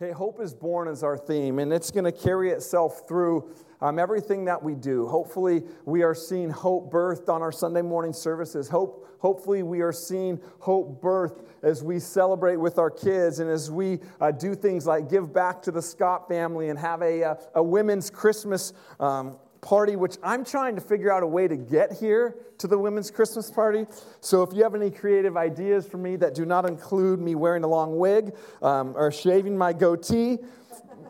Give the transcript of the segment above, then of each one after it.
Okay, hope is born is our theme, and it's going to carry itself through um, everything that we do. Hopefully, we are seeing hope birthed on our Sunday morning services. Hope, hopefully, we are seeing hope birthed as we celebrate with our kids and as we uh, do things like give back to the Scott family and have a, a, a women's Christmas um, party, which I'm trying to figure out a way to get here to the women's Christmas party. So if you have any creative ideas for me that do not include me wearing a long wig um, or shaving my goatee,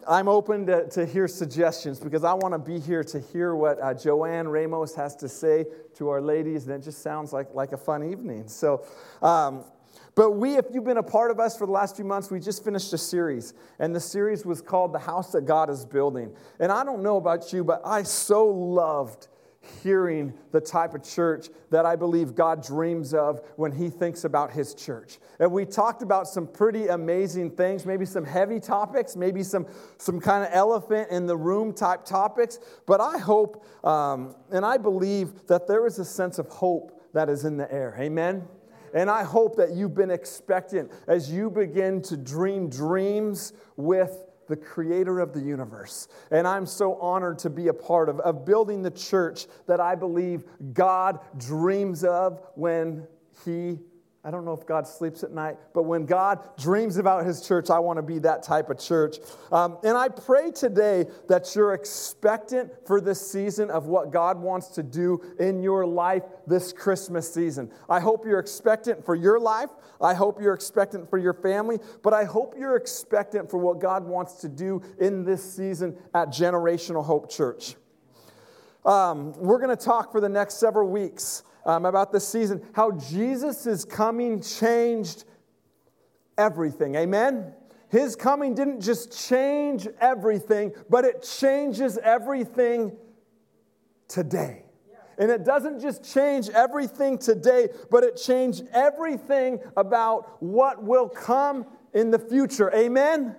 I'm open to, to hear suggestions because I want to be here to hear what uh, Joanne Ramos has to say to our ladies, and it just sounds like, like a fun evening. So, um, but we, if you've been a part of us for the last few months, we just finished a series, and the series was called The House That God is Building. And I don't know about you, but I so loved hearing the type of church that I believe God dreams of when He thinks about His church. And we talked about some pretty amazing things, maybe some heavy topics, maybe some, some kind of elephant in the room type topics. But I hope um, and I believe that there is a sense of hope that is in the air. Amen? And I hope that you've been expectant as you begin to dream dreams with the creator of the universe. And I'm so honored to be a part of, of building the church that I believe God dreams of when He I don't know if God sleeps at night, but when God dreams about his church, I want to be that type of church. Um, and I pray today that you're expectant for this season of what God wants to do in your life this Christmas season. I hope you're expectant for your life. I hope you're expectant for your family, but I hope you're expectant for what God wants to do in this season at Generational Hope Church. Um, we're going to talk for the next several weeks um, about this season, how Jesus coming changed everything. Amen? His coming didn't just change everything, but it changes everything today. And it doesn't just change everything today, but it changed everything about what will come in the future. Amen?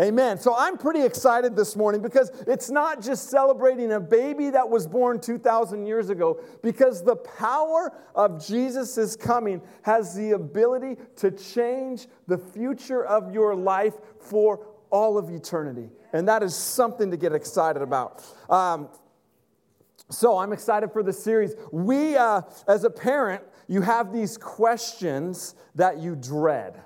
Amen. So I'm pretty excited this morning because it's not just celebrating a baby that was born 2,000 years ago, because the power of Jesus' coming has the ability to change the future of your life for all of eternity. And that is something to get excited about. Um, so I'm excited for the series. We, uh, as a parent, you have these questions that you dread.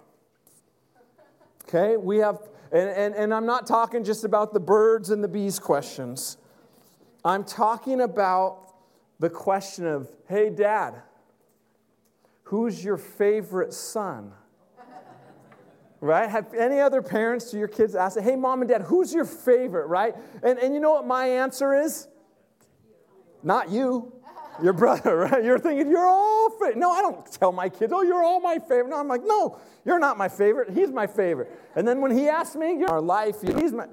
Okay? We have and, and, and I'm not talking just about the birds and the bees questions. I'm talking about the question of, hey, dad, who's your favorite son? right? Have any other parents to your kids asked, hey, mom and dad, who's your favorite, right? And, and you know what my answer is? Not you your brother, right? You're thinking, you're all favorite. No, I don't tell my kids, oh, you're all my favorite. No, I'm like, no, you're not my favorite. He's my favorite. And then when he asks me, you're our life, he's my.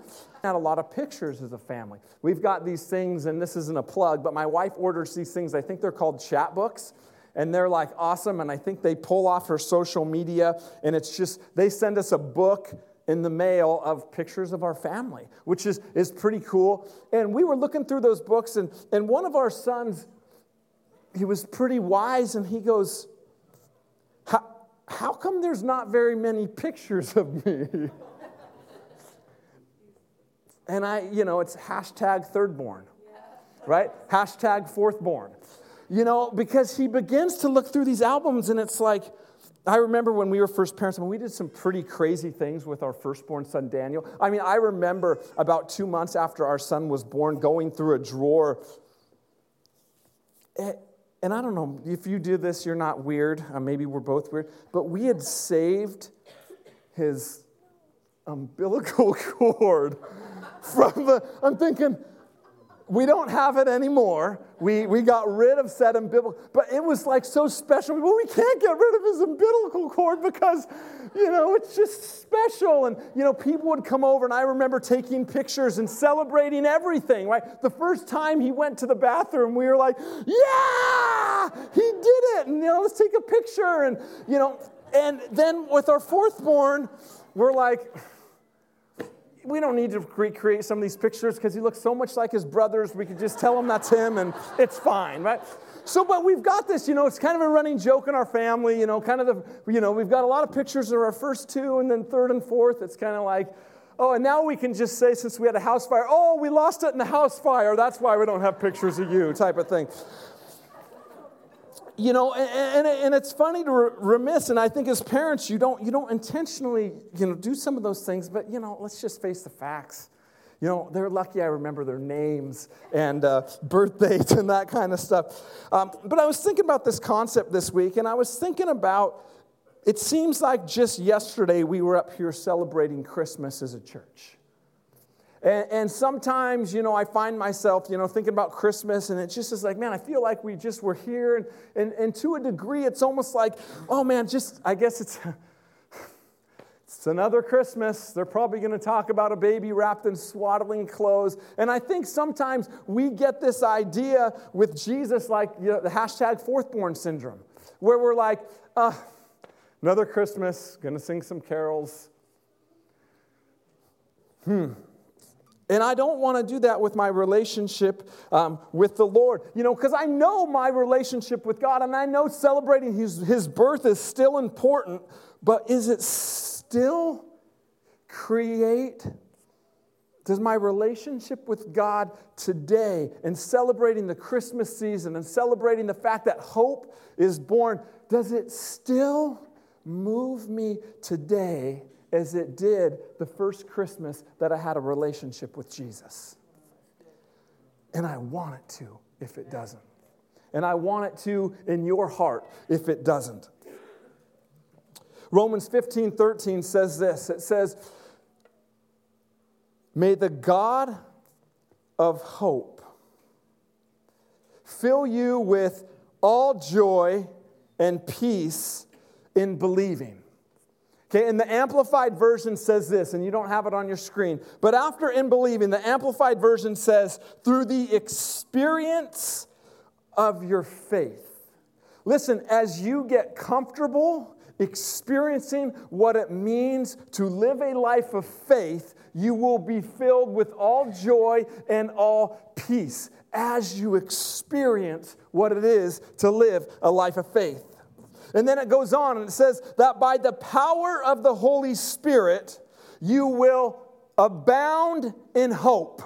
Had a lot of pictures as a family. We've got these things, and this isn't a plug, but my wife orders these things. I think they're called Chatbooks and they're like awesome. And I think they pull off her social media, and it's just, they send us a book in the mail of pictures of our family, which is, is pretty cool. And we were looking through those books, and, and one of our sons he was pretty wise and he goes, how, come there's not very many pictures of me? and I, you know, it's hashtag thirdborn, right? Hashtag fourthborn. You know, because he begins to look through these albums and it's like, I remember when we were first parents, I mean, we did some pretty crazy things with our firstborn son, Daniel. I mean, I remember about two months after our son was born going through a drawer. And I don't know if you do this, you're not weird. Uh, maybe we're both weird. But we had saved his umbilical cord from the. I'm thinking, we don't have it anymore. We, we got rid of said umbilical, but it was like so special. Well, we can't get rid of his umbilical cord because, you know, it's just special. And, you know, people would come over, and I remember taking pictures and celebrating everything, right? The first time he went to the bathroom, we were like, yeah, he did it. And, you know, let's take a picture. And, you know, and then with our fourth born, we're like, we don't need to recreate some of these pictures because he looks so much like his brothers. We could just tell him that's him and it's fine, right? So, but we've got this, you know, it's kind of a running joke in our family, you know, kind of the, you know, we've got a lot of pictures of our first two and then third and fourth. It's kind of like, Oh, and now we can just say, since we had a house fire, oh, we lost it in the house fire. That's why we don't have pictures of you, type of thing. You know, and, and, and it's funny to remiss, and I think as parents, you don't, you don't intentionally, you know, do some of those things, but, you know, let's just face the facts. You know, they're lucky I remember their names and uh, birth dates and that kind of stuff. Um, but I was thinking about this concept this week, and I was thinking about it seems like just yesterday we were up here celebrating Christmas as a church. And, and, sometimes, you know, I find myself, you know, thinking about Christmas, and it's just is like, man, I feel like we just were here. And, and, and to a degree, it's almost like, oh man, just, I guess it's. It's another Christmas. They're probably going to talk about a baby wrapped in swaddling clothes. And I think sometimes we get this idea with Jesus, like you know, the hashtag fourthborn syndrome, where we're like, uh, Another Christmas, gonna sing some carols. Hmm. And I don't want to do that with my relationship um, with the Lord. You know, because I know my relationship with God and I know celebrating his, his birth is still important, but is it still create? Does my relationship with God today and celebrating the Christmas season and celebrating the fact that hope is born, does it still move me today as it did the first Christmas that I had a relationship with Jesus. And I want it to if it doesn't. And I want it to in your heart if it doesn't. Romans 15 13 says this it says, May the God of hope fill you with all joy and peace in believing. Okay, and the Amplified Version says this, and you don't have it on your screen. But after in believing, the Amplified Version says, through the experience of your faith. Listen, as you get comfortable experiencing what it means to live a life of faith, you will be filled with all joy and all peace as you experience what it is to live a life of faith. And then it goes on and it says that by the power of the Holy Spirit, you will abound in hope.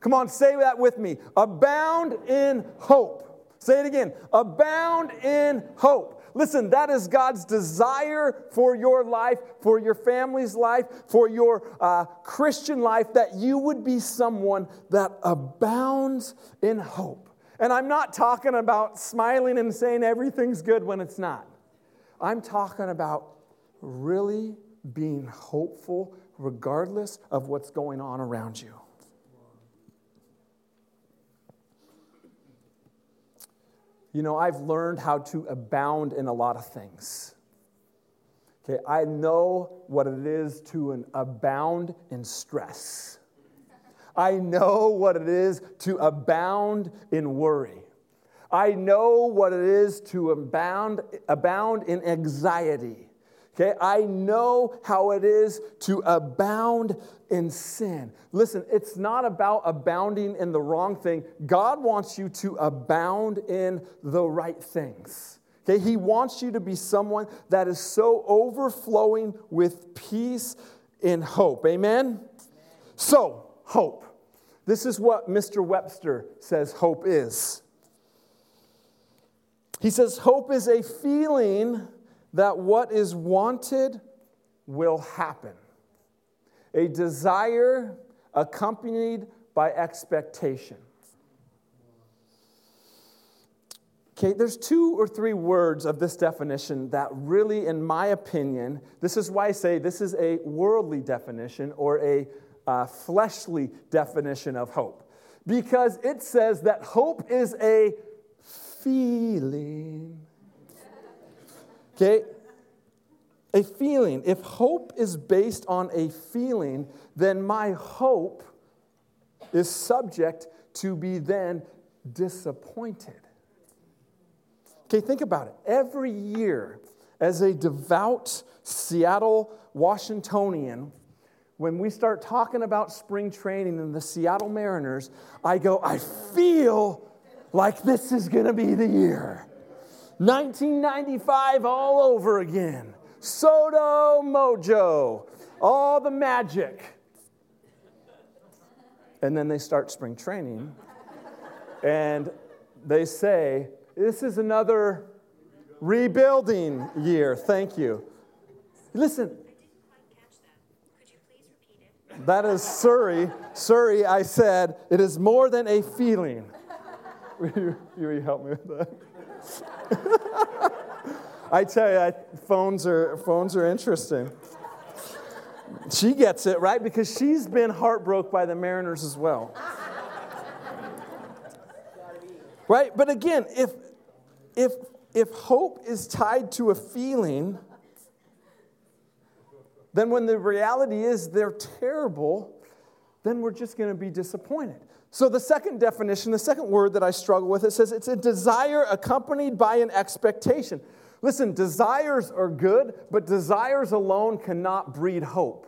Come on, say that with me. Abound in hope. Say it again. Abound in hope. Listen, that is God's desire for your life, for your family's life, for your uh, Christian life, that you would be someone that abounds in hope. And I'm not talking about smiling and saying everything's good when it's not. I'm talking about really being hopeful regardless of what's going on around you. You know, I've learned how to abound in a lot of things. Okay, I know what it is to abound in stress. I know what it is to abound in worry. I know what it is to abound, abound in anxiety. Okay, I know how it is to abound in sin. Listen, it's not about abounding in the wrong thing. God wants you to abound in the right things. Okay, He wants you to be someone that is so overflowing with peace and hope. Amen? So, hope. This is what Mr. Webster says hope is. He says, Hope is a feeling that what is wanted will happen, a desire accompanied by expectation. Okay, there's two or three words of this definition that really, in my opinion, this is why I say this is a worldly definition or a uh, fleshly definition of hope. Because it says that hope is a feeling. Okay? A feeling. If hope is based on a feeling, then my hope is subject to be then disappointed. Okay, think about it. Every year, as a devout Seattle Washingtonian, when we start talking about spring training and the Seattle Mariners, I go, I feel like this is going to be the year. 1995 all over again. SoDo Mojo, all the magic. And then they start spring training. and they say, This is another rebuilding year. Thank you. Listen. I didn't quite catch that. Could you please repeat it? That is Siri. Siri, I said, it is more than a feeling. Will, you, will you help me with that? I tell you, I, phones are, phones are interesting. She gets it, right? Because she's been heartbroken by the Mariners as well. Right? But again, if, if, if hope is tied to a feeling, then when the reality is they're terrible, then we're just going to be disappointed. So, the second definition, the second word that I struggle with, it says it's a desire accompanied by an expectation. Listen, desires are good, but desires alone cannot breed hope.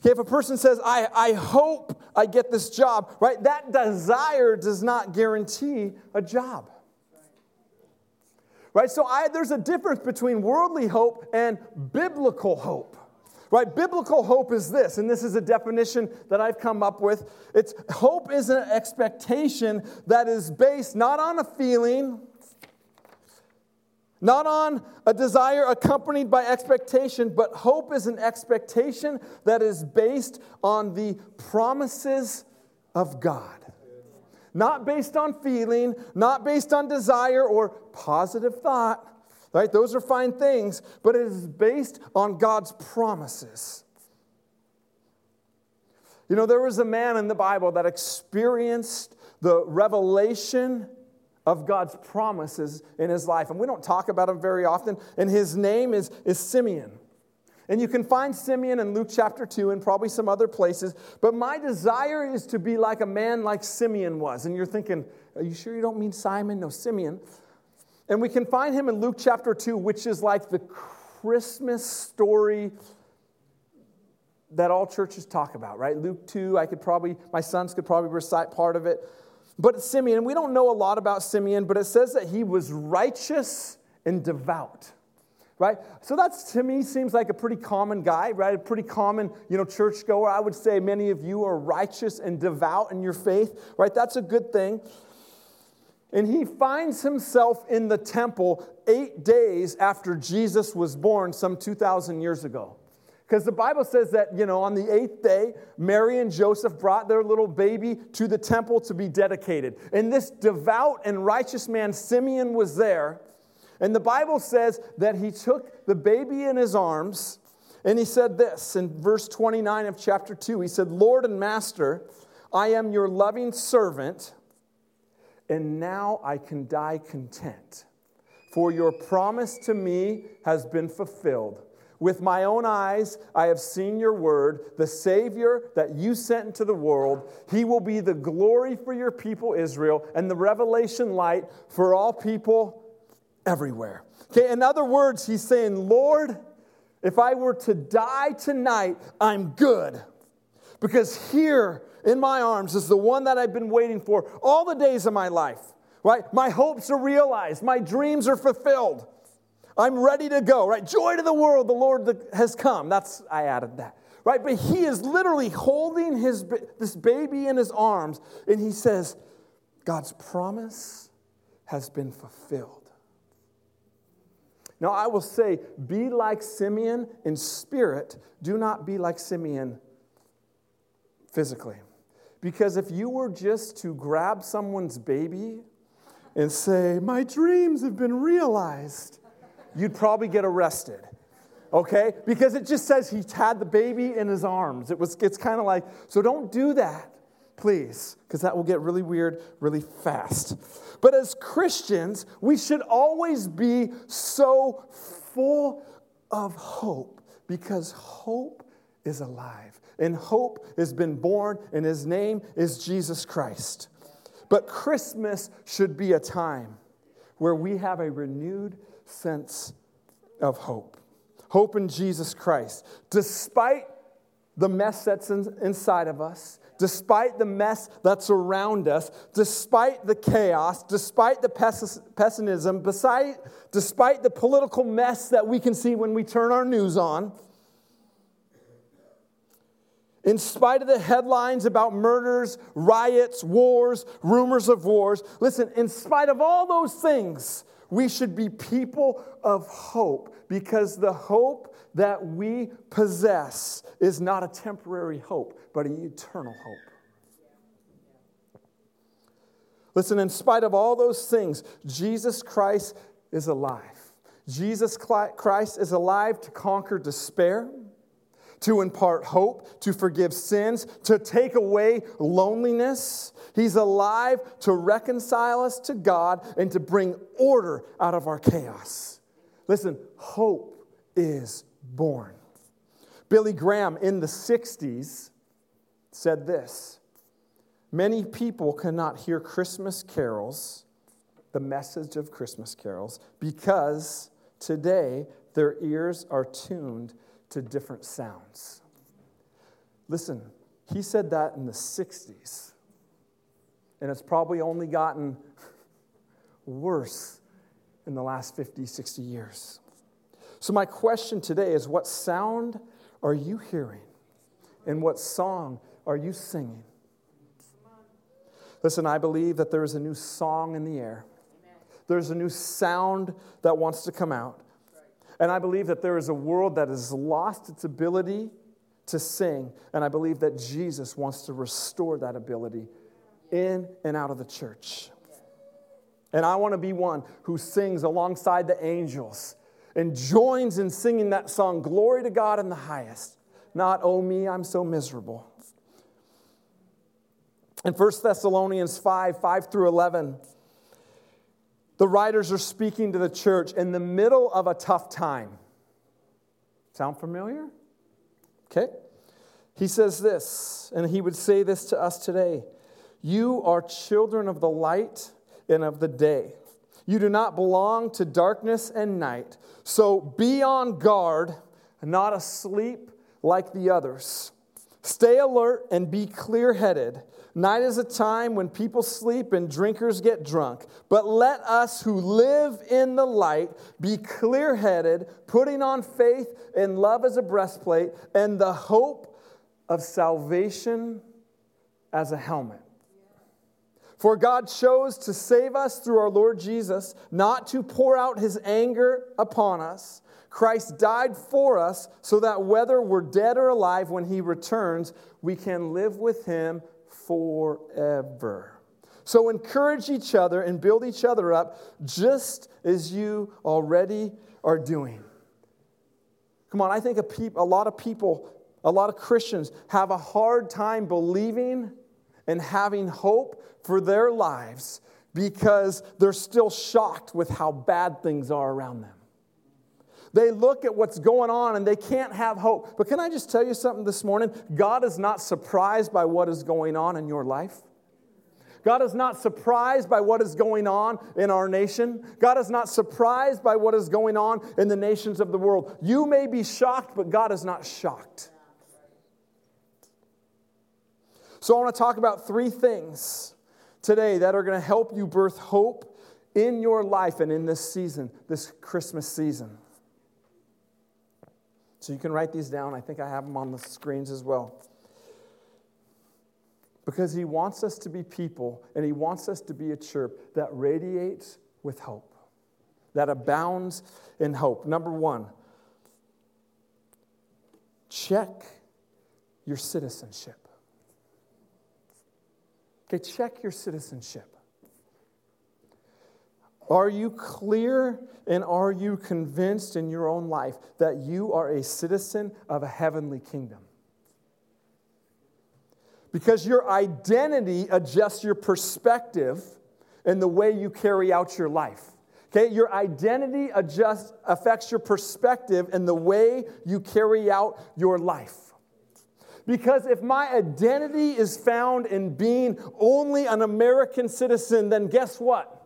Okay, if a person says, I, I hope I get this job, right, that desire does not guarantee a job. Right? So I, there's a difference between worldly hope and biblical hope. Right? Biblical hope is this, and this is a definition that I've come up with. It's hope is an expectation that is based not on a feeling, not on a desire accompanied by expectation, but hope is an expectation that is based on the promises of God. Not based on feeling, not based on desire or positive thought, right? Those are fine things, but it is based on God's promises. You know, there was a man in the Bible that experienced the revelation of God's promises in his life. And we don't talk about him very often. And his name is, is Simeon. And you can find Simeon in Luke chapter 2 and probably some other places. But my desire is to be like a man like Simeon was. And you're thinking, are you sure you don't mean Simon? No, Simeon. And we can find him in Luke chapter 2, which is like the Christmas story that all churches talk about, right? Luke 2, I could probably, my sons could probably recite part of it. But Simeon, and we don't know a lot about Simeon, but it says that he was righteous and devout right? So that's to me seems like a pretty common guy, right? A pretty common, you know, churchgoer. I would say many of you are righteous and devout in your faith, right? That's a good thing. And he finds himself in the temple eight days after Jesus was born, some 2,000 years ago. Because the Bible says that, you know, on the eighth day, Mary and Joseph brought their little baby to the temple to be dedicated. And this devout and righteous man, Simeon, was there. And the Bible says that he took the baby in his arms and he said this in verse 29 of chapter 2. He said, Lord and Master, I am your loving servant, and now I can die content. For your promise to me has been fulfilled. With my own eyes, I have seen your word, the Savior that you sent into the world. He will be the glory for your people, Israel, and the revelation light for all people everywhere. Okay, in other words, he's saying, Lord, if I were to die tonight, I'm good. Because here in my arms is the one that I've been waiting for all the days of my life, right? My hopes are realized, my dreams are fulfilled. I'm ready to go, right? Joy to the world, the Lord has come. That's, I added that, right? But he is literally holding his, this baby in his arms, and he says, God's promise has been fulfilled. Now, I will say, be like Simeon in spirit, do not be like Simeon physically. Because if you were just to grab someone's baby and say, My dreams have been realized, you'd probably get arrested. Okay? Because it just says he had the baby in his arms. It was, it's kind of like, so don't do that please, because that will get really weird really fast. But as Christians, we should always be so full of hope because hope is alive and hope has been born, and his name is Jesus Christ. But Christmas should be a time where we have a renewed sense of hope. Hope in Jesus Christ. Despite the mess that's in, inside of us, despite the mess that's around us, despite the chaos, despite the pessimism, beside, despite the political mess that we can see when we turn our news on, In spite of the headlines about murders, riots, wars, rumors of wars, listen, in spite of all those things, we should be people of hope because the hope that we possess is not a temporary hope, but an eternal hope. Listen, in spite of all those things, Jesus Christ is alive. Jesus Christ is alive to conquer despair, to impart hope, to forgive sins, to take away loneliness. He's alive to reconcile us to God and to bring order out of our chaos. Listen, hope is born. Billy Graham in the 60s said this Many people cannot hear Christmas carols, the message of Christmas carols, because today their ears are tuned to different sounds. Listen, he said that in the 60s, and it's probably only gotten worse in the last 50, 60 years. So, my question today is what sound are you hearing? And what song are you singing? Listen, I believe that there is a new song in the air. There's a new sound that wants to come out. And I believe that there is a world that has lost its ability to sing. And I believe that Jesus wants to restore that ability in and out of the church. And I want to be one who sings alongside the angels and joins in singing that song, Glory to God in the highest. Not, oh me, I'm so miserable. In 1 Thessalonians 5 5 through 11, the writers are speaking to the church in the middle of a tough time. Sound familiar? Okay. He says this, and he would say this to us today You are children of the light and of the day. You do not belong to darkness and night. So be on guard, not asleep like the others. Stay alert and be clear headed. Night is a time when people sleep and drinkers get drunk. But let us who live in the light be clear headed, putting on faith and love as a breastplate, and the hope of salvation as a helmet. For God chose to save us through our Lord Jesus, not to pour out his anger upon us. Christ died for us so that whether we're dead or alive when he returns, we can live with him forever. So encourage each other and build each other up just as you already are doing. Come on, I think a, peop- a lot of people, a lot of Christians have a hard time believing and having hope for their lives because they're still shocked with how bad things are around them. They look at what's going on and they can't have hope. But can I just tell you something this morning? God is not surprised by what is going on in your life. God is not surprised by what is going on in our nation. God is not surprised by what is going on in the nations of the world. You may be shocked, but God is not shocked. So, I want to talk about three things today that are going to help you birth hope in your life and in this season, this Christmas season. So you can write these down. I think I have them on the screens as well. Because he wants us to be people and he wants us to be a church that radiates with hope, that abounds in hope. Number one, check your citizenship. Okay, check your citizenship. Are you clear and are you convinced in your own life that you are a citizen of a heavenly kingdom? Because your identity adjusts your perspective and the way you carry out your life. Okay, your identity adjusts, affects your perspective and the way you carry out your life. Because if my identity is found in being only an American citizen, then guess what?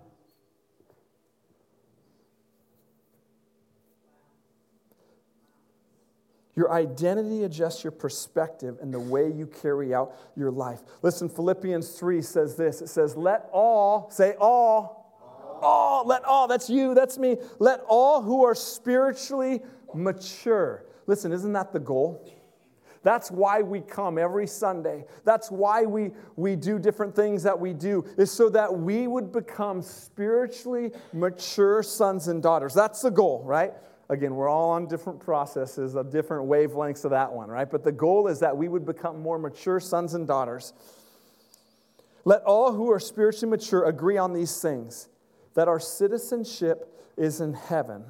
Your identity adjusts your perspective and the way you carry out your life. Listen, Philippians 3 says this it says, Let all, say all, all, all let all, that's you, that's me, let all who are spiritually mature. Listen, isn't that the goal? That's why we come every Sunday. That's why we, we do different things that we do, is so that we would become spiritually mature sons and daughters. That's the goal, right? Again, we're all on different processes of different wavelengths of that one, right? But the goal is that we would become more mature sons and daughters. Let all who are spiritually mature agree on these things that our citizenship is in heaven,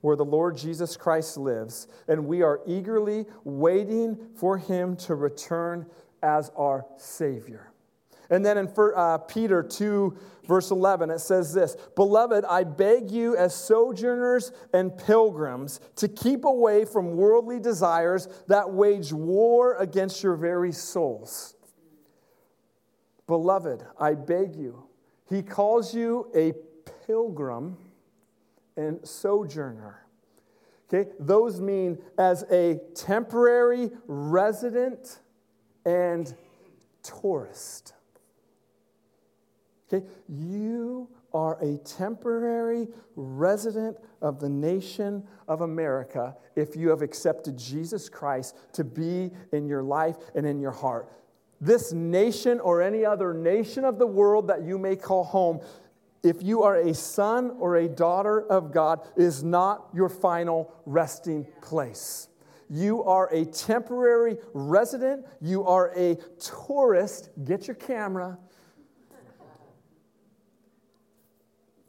where the Lord Jesus Christ lives, and we are eagerly waiting for him to return as our Savior. And then in uh, Peter 2, verse 11, it says this Beloved, I beg you, as sojourners and pilgrims, to keep away from worldly desires that wage war against your very souls. Beloved, I beg you. He calls you a pilgrim and sojourner. Okay, those mean as a temporary resident and tourist. Okay, you are a temporary resident of the nation of America if you have accepted Jesus Christ to be in your life and in your heart. This nation or any other nation of the world that you may call home if you are a son or a daughter of God, is not your final resting place. You are a temporary resident, you are a tourist. Get your camera.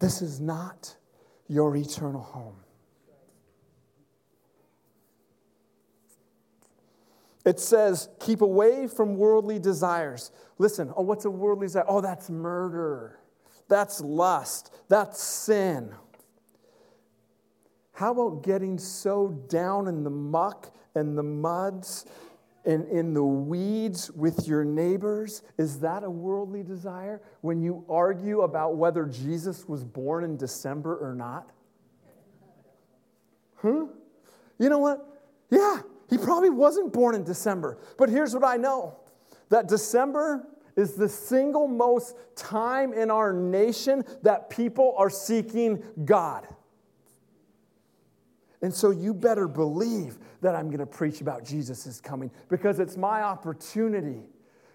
This is not your eternal home. It says, keep away from worldly desires. Listen, oh, what's a worldly desire? Oh, that's murder. That's lust. That's sin. How about getting so down in the muck and the muds and in the weeds with your neighbors? Is that a worldly desire when you argue about whether Jesus was born in December or not? Huh? You know what? Yeah, he probably wasn't born in December. But here's what I know that December is the single most time in our nation that people are seeking God. And so you better believe that I'm going to preach about Jesus is coming because it's my opportunity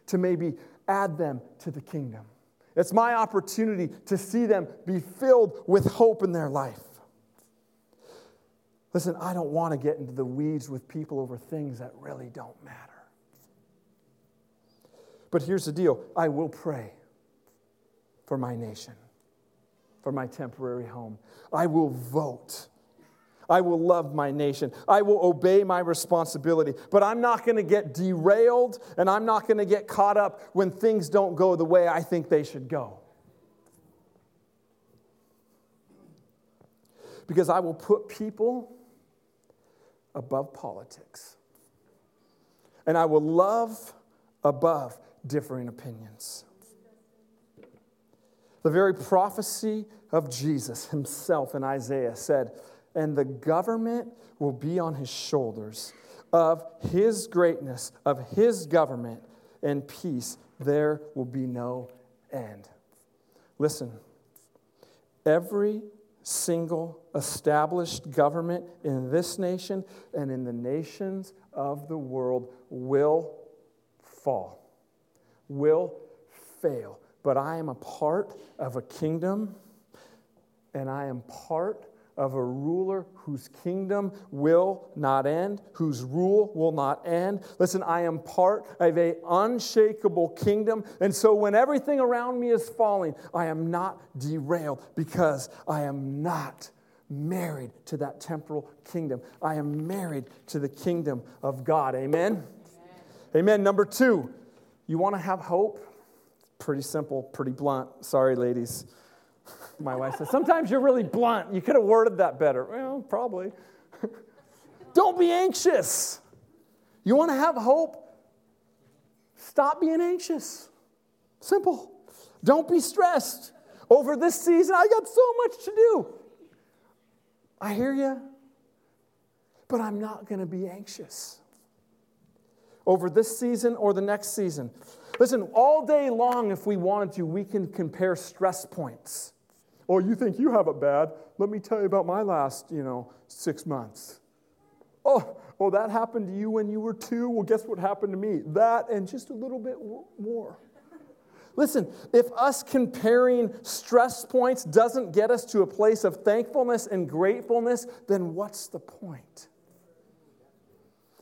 to maybe add them to the kingdom. It's my opportunity to see them be filled with hope in their life. Listen, I don't want to get into the weeds with people over things that really don't matter. But here's the deal I will pray for my nation, for my temporary home. I will vote. I will love my nation. I will obey my responsibility. But I'm not going to get derailed and I'm not going to get caught up when things don't go the way I think they should go. Because I will put people above politics. And I will love above differing opinions. The very prophecy of Jesus himself in Isaiah said, And the government will be on his shoulders. Of his greatness, of his government and peace, there will be no end. Listen, every single established government in this nation and in the nations of the world will fall will fail. But I am a part of a kingdom, and I am part of a ruler whose kingdom will not end, whose rule will not end. Listen, I am part of a unshakable kingdom, and so when everything around me is falling, I am not derailed because I am not married to that temporal kingdom. I am married to the kingdom of God. Amen. Amen. Amen. Number 2, you want to have hope? Pretty simple, pretty blunt. Sorry, ladies. My wife says, Sometimes you're really blunt. You could have worded that better. Well, probably. Don't be anxious. You want to have hope? Stop being anxious. Simple. Don't be stressed. Over this season, I got so much to do. I hear you, but I'm not going to be anxious over this season or the next season. Listen, all day long, if we wanted to, we can compare stress points. Oh, you think you have it bad? Let me tell you about my last, you know, six months. Oh, Oh, that happened to you when you were two? Well, guess what happened to me? That and just a little bit more. Listen, if us comparing stress points doesn't get us to a place of thankfulness and gratefulness, then what's the point?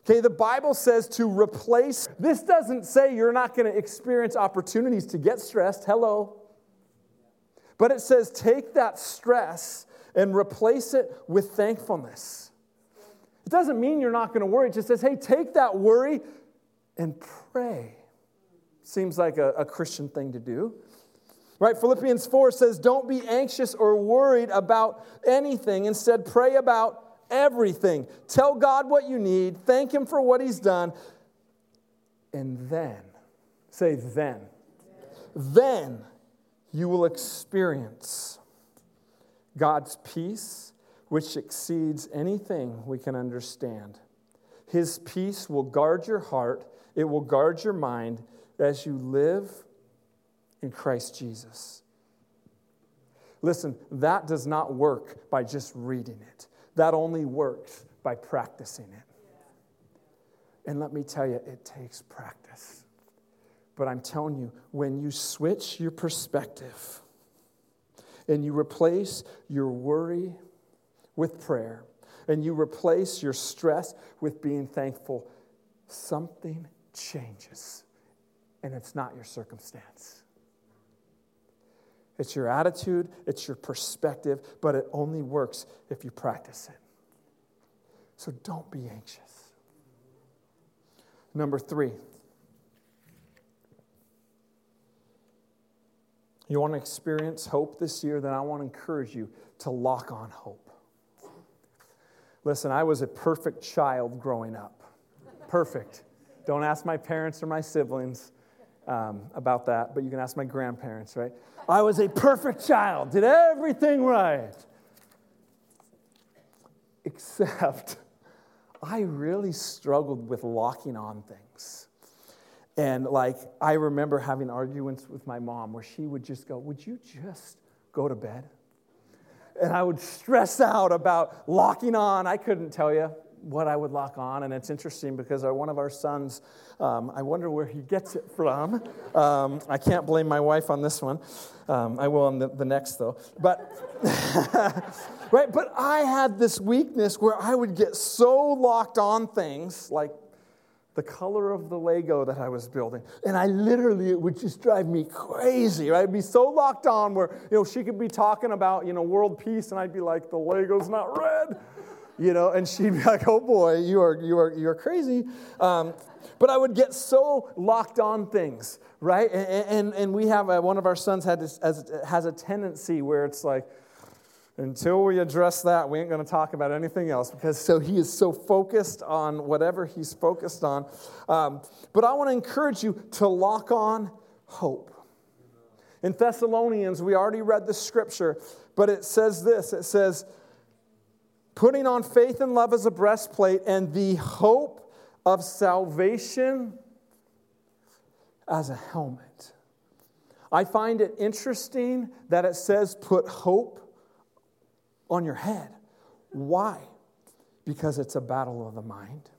Okay, the Bible says to replace. This doesn't say you're not going to experience opportunities to get stressed. Hello. But it says take that stress and replace it with thankfulness. It doesn't mean you're not going to worry. It just says, hey, take that worry and pray. Seems like a, a Christian thing to do. Right? Philippians 4 says, Don't be anxious or worried about anything. Instead, pray about everything. Tell God what you need, thank Him for what He's done, and then, say, then, then you will experience God's peace, which exceeds anything we can understand. His peace will guard your heart, it will guard your mind as you live in Christ Jesus. Listen, that does not work by just reading it. That only works by practicing it. And let me tell you, it takes practice. But I'm telling you, when you switch your perspective and you replace your worry with prayer and you replace your stress with being thankful, something changes. And it's not your circumstance. It's your attitude, it's your perspective, but it only works if you practice it. So don't be anxious. Number three, you want to experience hope this year, then I want to encourage you to lock on hope. Listen, I was a perfect child growing up. Perfect. Don't ask my parents or my siblings um, about that, but you can ask my grandparents, right? I was a perfect child, did everything right. Except I really struggled with locking on things. And like, I remember having arguments with my mom where she would just go, Would you just go to bed? And I would stress out about locking on. I couldn't tell you what I would lock on. And it's interesting because our, one of our sons, um, I wonder where he gets it from. Um, I can't blame my wife on this one. Um, I will on the, the next, though. But, right, but I had this weakness where I would get so locked on things like the color of the Lego that I was building. And I literally, it would just drive me crazy. Right? I'd be so locked on where, you know, she could be talking about, you know, world peace, and I'd be like, the Lego's not red you know, and she'd be like, "Oh boy, you are you are you are crazy." Um, but I would get so locked on things, right? And and, and we have one of our sons had this, has a tendency where it's like, until we address that, we ain't going to talk about anything else because so he is so focused on whatever he's focused on. Um, but I want to encourage you to lock on hope. In Thessalonians, we already read the scripture, but it says this: it says putting on faith and love as a breastplate, and the hope of salvation as a helmet. I find it interesting that it says put hope on your head. Why? Because it's a battle of the mind.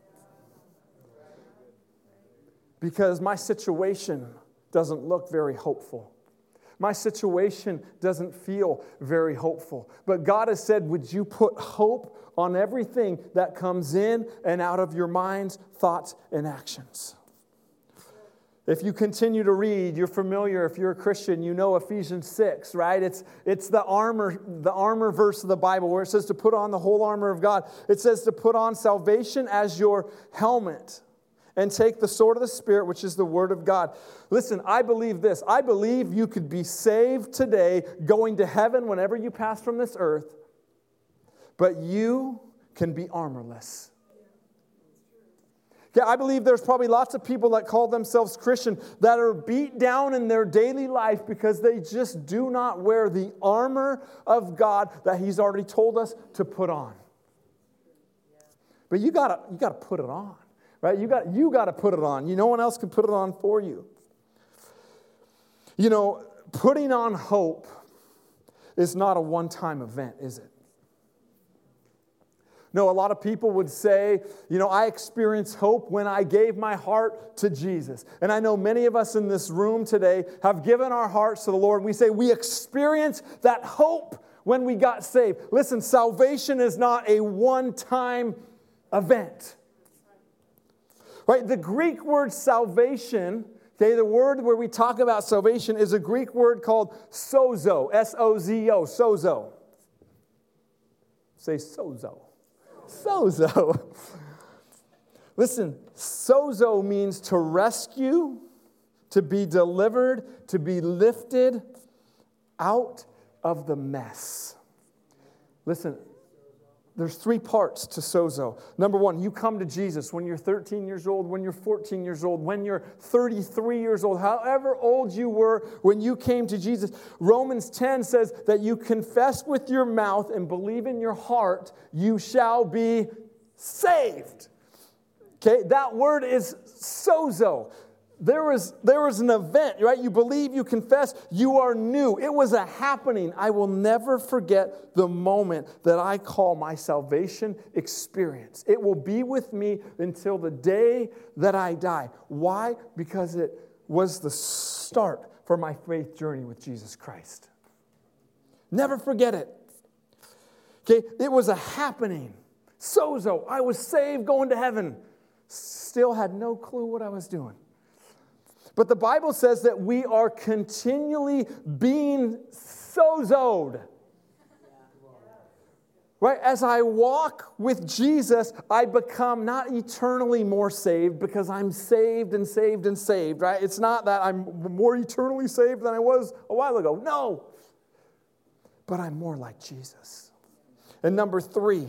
Because my situation doesn't look very hopeful. My situation doesn't feel very hopeful. But God has said, Would you put hope on everything that comes in and out of your minds, thoughts, and actions? If you continue to read, you're familiar, if you're a Christian, you know Ephesians 6, right? It's, it's the, armor, the armor verse of the Bible where it says to put on the whole armor of God. It says to put on salvation as your helmet and take the sword of the Spirit, which is the Word of God. Listen, I believe this. I believe you could be saved today, going to heaven whenever you pass from this earth, but you can be armorless. I believe there's probably lots of people that call themselves Christian that are beat down in their daily life because they just do not wear the armor of God that He's already told us to put on. But you gotta, you gotta put it on right? You got, you got to put it on. You, no one else can put it on for you. You know, putting on hope is not a one time event, is it? No, a lot of people would say, you know, I experienced hope when I gave my heart to Jesus. And I know many of us in this room today have given our hearts to the Lord. We say we experience that hope when we got saved. Listen, salvation is not a one time event. Right? The Greek word salvation, okay, the word where we talk about salvation is a Greek word called sozo, S O Z O, sozo. Say sozo. Sozo. Listen, sozo means to rescue, to be delivered, to be lifted out of the mess. Listen, there's three parts to sozo. Number one, you come to Jesus when you're 13 years old, when you're 14 years old, when you're 33 years old, however old you were when you came to Jesus. Romans 10 says that you confess with your mouth and believe in your heart, you shall be saved. Okay, that word is sozo there was, there was an event, right? You believe, you confess, you are new. It was a happening. I will never forget the moment that I call my salvation experience. It will be with me until the day that I die. Why? Because it was the start for my faith journey with Jesus Christ. Never forget it. Okay, it was a happening. Sozo, I was saved going to heaven. Still had no clue what I was doing. But the Bible says that we are continually being sozoed. Right? As I walk with Jesus, I become not eternally more saved because I'm saved and saved and saved, right? It's not that I'm more eternally saved than I was a while ago. No. But I'm more like Jesus. And number three,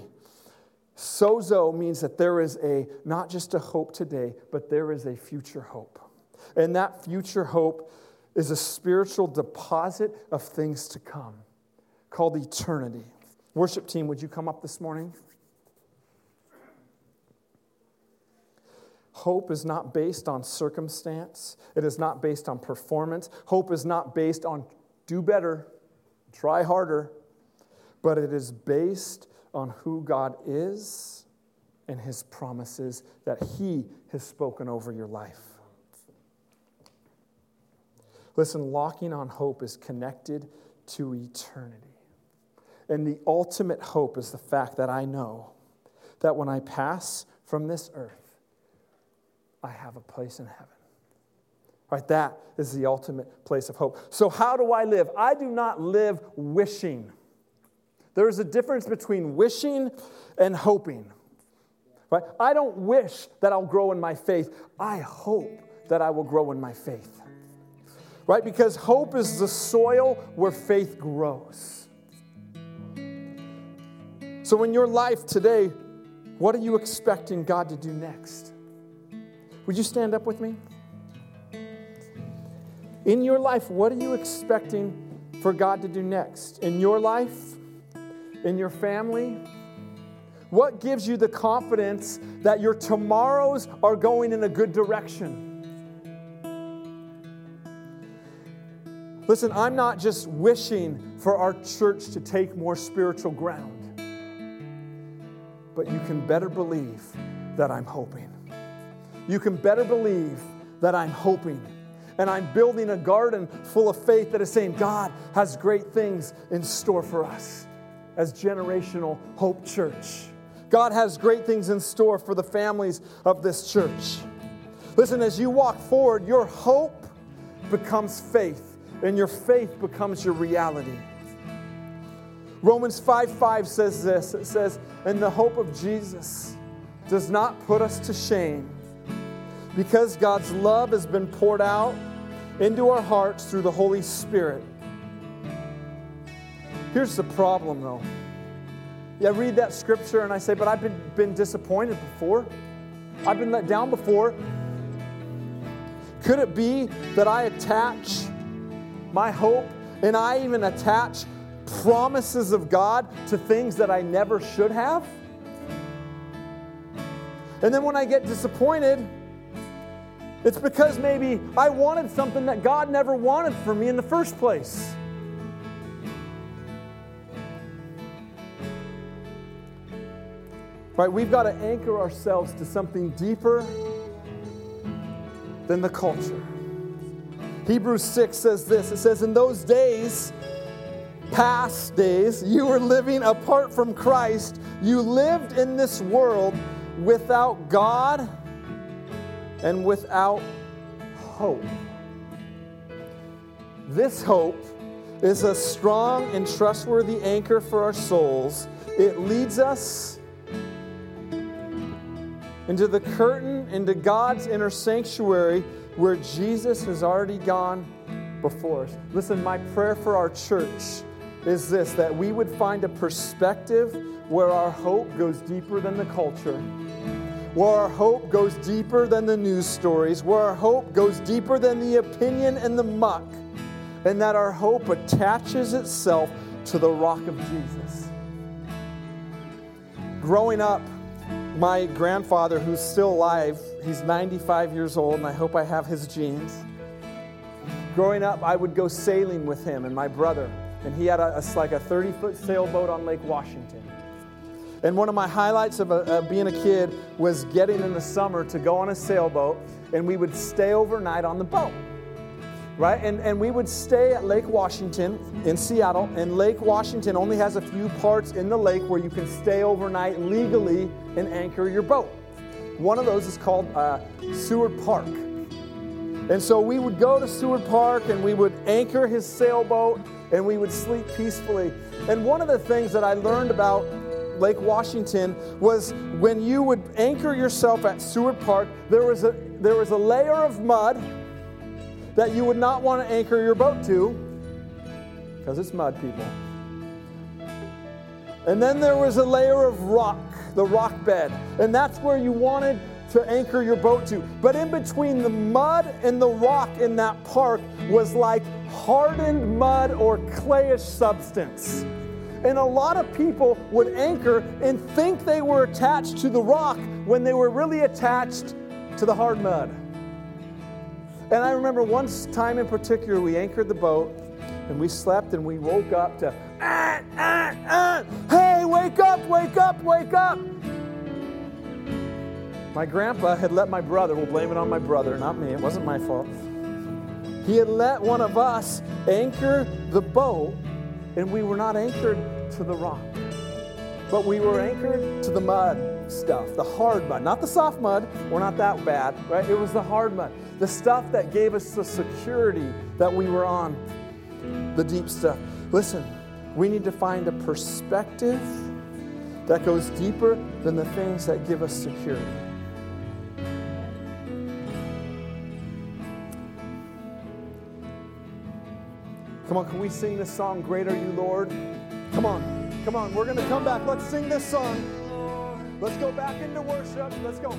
sozo means that there is a not just a hope today, but there is a future hope. And that future hope is a spiritual deposit of things to come called eternity. Worship team, would you come up this morning? Hope is not based on circumstance. It is not based on performance. Hope is not based on do better, try harder, but it is based on who God is and his promises that he has spoken over your life. Listen, locking on hope is connected to eternity. And the ultimate hope is the fact that I know that when I pass from this earth, I have a place in heaven. Right? That is the ultimate place of hope. So, how do I live? I do not live wishing. There is a difference between wishing and hoping. Right? I don't wish that I'll grow in my faith. I hope that I will grow in my faith right? Because hope is the soil where faith grows. So, in your life today, what are you expecting God to do next? Would you stand up with me? In your life, what are you expecting for God to do next? In your life? In your family? What gives you the confidence that your tomorrows are going in a good direction? Listen, I'm not just wishing for our church to take more spiritual ground, but you can better believe that I'm hoping. You can better believe that I'm hoping. And I'm building a garden full of faith that is saying, God has great things in store for us as Generational Hope Church. God has great things in store for the families of this church. Listen, as you walk forward, your hope becomes faith and your faith becomes your reality. Romans 5 5 says this it says, And the hope of Jesus does not put us to shame because God's love has been poured out into our hearts through the Holy Spirit. Here's the problem though. Yeah, I read that scripture and I say, But I've been, been disappointed before, I've been let down before. Could it be that I attach my hope, and I even attach promises of God to things that I never should have. And then when I get disappointed, it's because maybe I wanted something that God never wanted for me in the first place. Right? We've got to anchor ourselves to something deeper than the culture. Hebrews 6 says this it says, In those days, past days, you were living apart from Christ. You lived in this world without God and without hope. This hope is a strong and trustworthy anchor for our souls. It leads us into the curtain, into God's inner sanctuary where Jesus has already gone before us. Listen, my prayer for our church is this that we would find a perspective where our hope goes deeper than the culture, where our hope goes deeper than the news stories, where our hope goes deeper than the opinion and the muck, and that our hope attaches itself to the rock of Jesus. Growing up, my grandfather, who's still alive, he's 95 years old, and I hope I have his genes. Growing up, I would go sailing with him and my brother, and he had a, a like a 30 foot sailboat on Lake Washington. And one of my highlights of, a, of being a kid was getting in the summer to go on a sailboat, and we would stay overnight on the boat right? And, and we would stay at Lake Washington in Seattle, and Lake Washington only has a few parts in the lake where you can stay overnight legally and anchor your boat. One of those is called uh, Seward Park. And so we would go to Seward Park and we would anchor his sailboat and we would sleep peacefully. And one of the things that I learned about Lake Washington was when you would anchor yourself at Seward Park, there was a, there was a layer of mud that you would not want to anchor your boat to because it's mud, people. And then there was a layer of rock, the rock bed, and that's where you wanted to anchor your boat to. But in between the mud and the rock in that park was like hardened mud or clayish substance. And a lot of people would anchor and think they were attached to the rock when they were really attached to the hard mud. And I remember one time in particular, we anchored the boat and we slept and we woke up to, ah, ah, ah, hey, wake up, wake up, wake up. My grandpa had let my brother, we'll blame it on my brother, not me, it wasn't my fault. He had let one of us anchor the boat, and we were not anchored to the rock, but we were anchored to the mud stuff, the hard mud, not the soft mud. We're not that bad, right? It was the hard mud, the stuff that gave us the security that we were on, the deep stuff. Listen, we need to find a perspective that goes deeper than the things that give us security. Come on, can we sing this song, Great Are You, Lord? Come on, come on, we're going to come back. Let's sing this song. Let's go back into worship. Let's go.